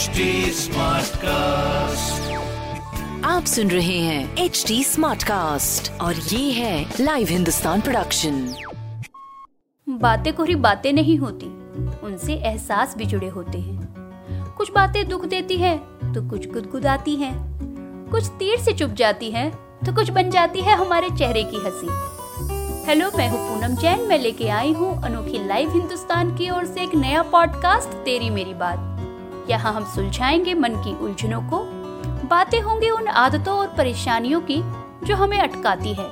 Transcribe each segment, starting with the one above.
HD cast आप सुन रहे हैं एच डी स्मार्ट कास्ट और ये है लाइव हिंदुस्तान प्रोडक्शन बातें कोई बातें नहीं होती उनसे एहसास भी जुड़े होते हैं। कुछ बातें दुख देती है तो कुछ गुदगुदाती हैं। कुछ तीर से चुप जाती हैं तो कुछ बन जाती है हमारे चेहरे की हँसी। हेलो मैं हूँ पूनम जैन मैं लेके आई हूँ अनोखी लाइव हिंदुस्तान की ओर से एक नया पॉडकास्ट तेरी मेरी बात। यहाँ हम सुलझाएँगे मन की उलझनों को। बातें होंगी उन आदतों और परेशानियों की जो हमें अटकाती है।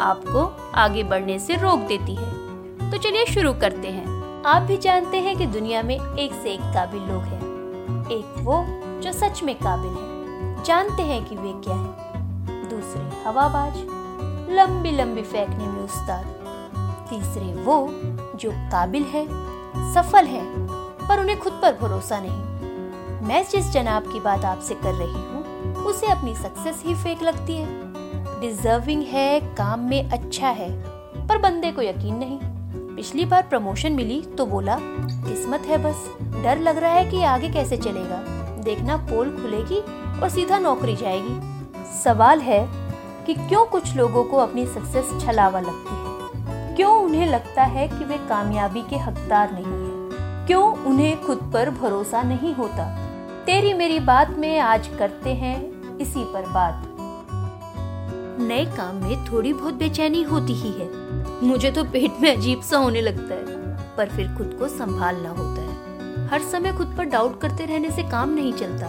आपको आगे बढ़ने से रोक देती है। तो चलिए शुरू करते हैं। आप भी जानते हैं कि दुनिया में एक से एक काबिल लोग हैं। एक वो जो सच में काबिल है। जानते हैं कि वे क्या है। दूसरे हवाबाज, लंबी लंबी फेंकने में उस्ताद। तीसरे वो जो काबिल है, सफल है, पर उन्हें खुद पर भरोसा नहीं। मैं जिस जनाब की बात आपसे कर रही हूँ, उसे अपनी सक्सेस ही फेक लगती है। डिजर्विंग है, काम में अच्छा है, पर बंदे को यकीन नहीं। पिछली बार प्रमोशन मिली तो बोला, किस्मत है बस, डर लग रहा है कि आगे कैसे चलेगा। देखना पोल खुलेगी और सीधा नौकरी जाएगी। सवाल है कि क्यों कुछ लोगों को अपनी सक्सेस छलावा लगती है? क्यों उन्हें लगता है कि वे कामयाबी के हकदार नहीं है? क्यों उन्हें खुद पर भरोसा नहीं होता? तेरी मेरी बात में आज करते हैं इसी पर बात। नए काम में थोड़ी बहुत बेचैनी होती ही है। मुझे तो पेट में अजीब सा होने लगता है, पर फिर खुद को संभालना होता है। हर समय खुद पर डाउट करते रहने से काम नहीं चलता।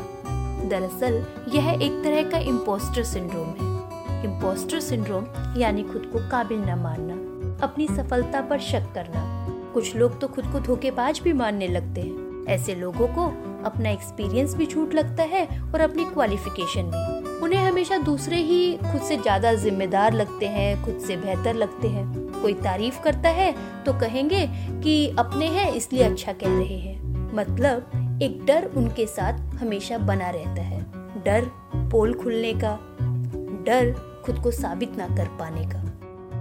दरअसल, यह एक तरह का इम्पोस्टर सिंड्रोम है। इम्पोस्टर सिंड्रोम यानी खुद को काबिल न मानना, अपनी सफलता पर शक करना। कुछ लोग तो खुद को धोखेबाज भी मानने लगते हैं। ऐसे लोगों को अपना एक्सपीरियंस भी झूठ लगता है और अपनी क्वालिफिकेशन भी। उन्हें हमेशा दूसरे ही खुद से ज़्यादा जिम्मेदार लगते हैं, खुद से बेहतर लगते हैं। कोई तारीफ़ करता है तो कहेंगे कि अपने हैं, इसलिए अच्छा कह रहे हैं। मतलब एक डर उनके साथ हमेशा बना रहता है। डर पोल खुलने का, डर खुद को साबित ना कर पाने का।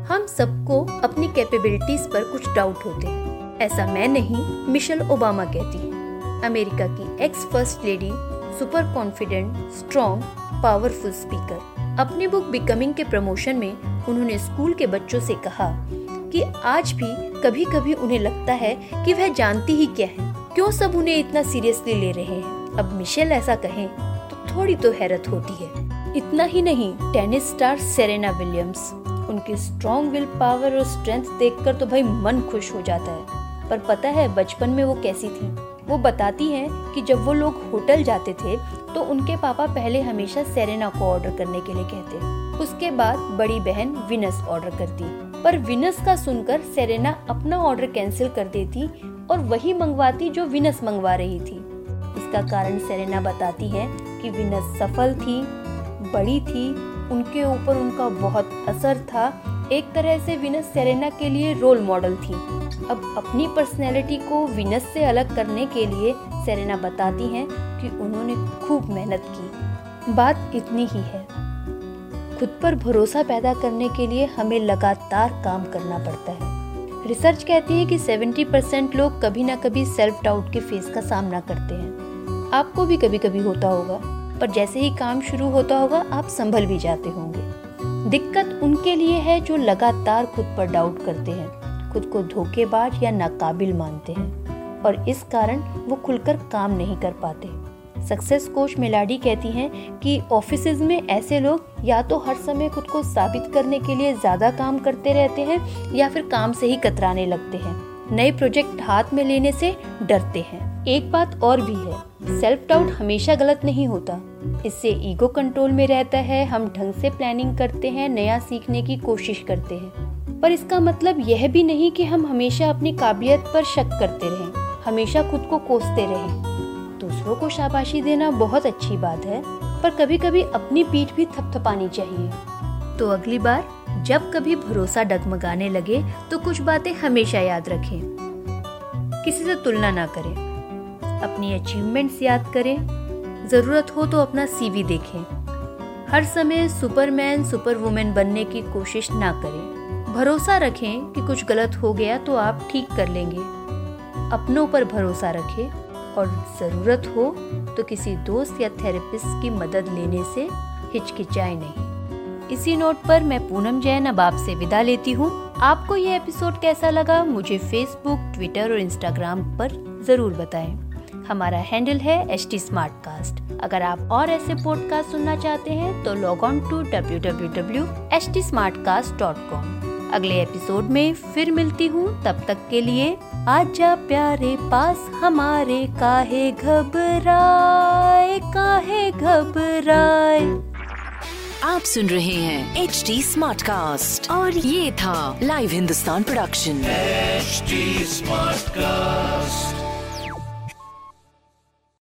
हम सबको अपनी कैपेबिलिटीज पर कुछ डाउट होते हैं। ऐसा मैं नहीं मिशेल ओबामा कहती है। अमेरिका की ex first lady super confident strong powerful speaker अपनी बुक बिकमिंग के प्रमोशन में उन्होंने स्कूल के बच्चों से कहा कि आज भी कभी कभी उन्हें लगता है कि वह जानती ही क्या है। क्यों सब उन्हें इतना सीरियसली ले रहे हैं? अब मिशेल ऐसा कहें तो थोड़ी तो हैरत होती है। इतना ही नहीं टेनिस स्टार सेरेना विलियम्स उनकी स्ट्रॉन्ग विल पावर और स्ट्रेंथ देखकर तो भाई मन खुश हो जाता है। पर पता है बचपन में वो कैसी थी? वो बताती हैं कि जब वो लोग होटल जाते थे तो उनके पापा पहले हमेशा सेरेना को ऑर्डर करने के लिए कहते। उसके बाद बड़ी बहन विनस ऑर्डर करती। पर विनस का सुनकर सेरेना अपना ऑर्डर कैंसिल कर देती और वही मंगवाती जो विनस मंगवा रही थी। इसका कारण सेरेना बताती है कि विनस सफल थी, बड़ी थी, उनके ऊपर उनका बहुत असर था एक तरह से विनस सेरेना के लिए रोल मॉडल थी। अब अपनी पर्सनैलिटी को विनस से अलग करने के लिए सेरेना बताती हैं कि उन्होंने खूब मेहनत की। बात इतनी ही है। खुद पर भरोसा पैदा करने के लिए हमें लगातार काम करना पड़ता है। रिसर्च कहती है कि 70 परसेंट लोग कभी ना कभी सेल्फ डाउट के फेस का सामना करते हैं। आपको भी कभी कभी होता होगा, पर जैसे ही काम शुरू होता होगा, आप संभल भी जाते होंगे। दिक्कत उनके लिए है जो लगातार खुद पर डाउट करते हैं, खुद को धोखेबाज या नाकाबिल मानते हैं और इस कारण वो खुलकर काम नहीं कर पाते। सक्सेस कोच मेलाडी कहती हैं कि ऑफ़िस में ऐसे लोग या तो हर समय खुद को साबित करने के लिए ज़्यादा काम करते रहते हैं या फिर काम से ही कतराने लगते हैं। नए प्रोजेक्ट हाथ में लेने से डरते हैं। एक बात और भी है सेल्फ डाउट हमेशा गलत नहीं होता। इससे ईगो कंट्रोल में रहता है, हम ढंग से प्लानिंग करते हैं, नया सीखने की कोशिश करते हैं। पर इसका मतलब यह भी नहीं कि हम हमेशा अपनी काबिलियत पर शक करते रहें, हमेशा खुद को कोसते रहें। दूसरों को शाबाशी देना बहुत अच्छी बात है, पर कभी कभी अपनी पीठ भी थपथपानी चाहिए। तो अगली बार, जब कभी भरोसा डगमगाने लगे तो कुछ बातें हमेशा याद रखें। किसी से तुलना ना करें। अपनी अचीवमेंट्स याद करें ज़रूरत हो तो अपना सीवी देखें। हर समय सुपरमैन सुपर वुमेन बनने की कोशिश ना करें। भरोसा रखें कि कुछ गलत हो गया तो आप ठीक कर लेंगे। अपनों पर भरोसा रखें और ज़रूरत हो तो किसी दोस्त या थेरेपिस्ट की मदद लेने से हिचकिचाए नहीं। इसी नोट पर मैं पूनम जैन अब आपसे विदा लेती हूँ। आपको ये एपिसोड कैसा लगा मुझे फेसबुक ट्विटर और इंस्टाग्राम पर ज़रूर बताएँ। हमारा हैंडल है एच टी अगर आप और ऐसे पॉडकास्ट सुनना चाहते हैं तो log on to W W W H T अगले एपिसोड में फिर मिलती हूँ। तब तक के लिए आजा प्यारे पास हमारे काहे घबराए काहे घबराए। आप सुन रहे हैं एच डी स्मार्ट कास्ट और ये था live Hindustan production. Smart cast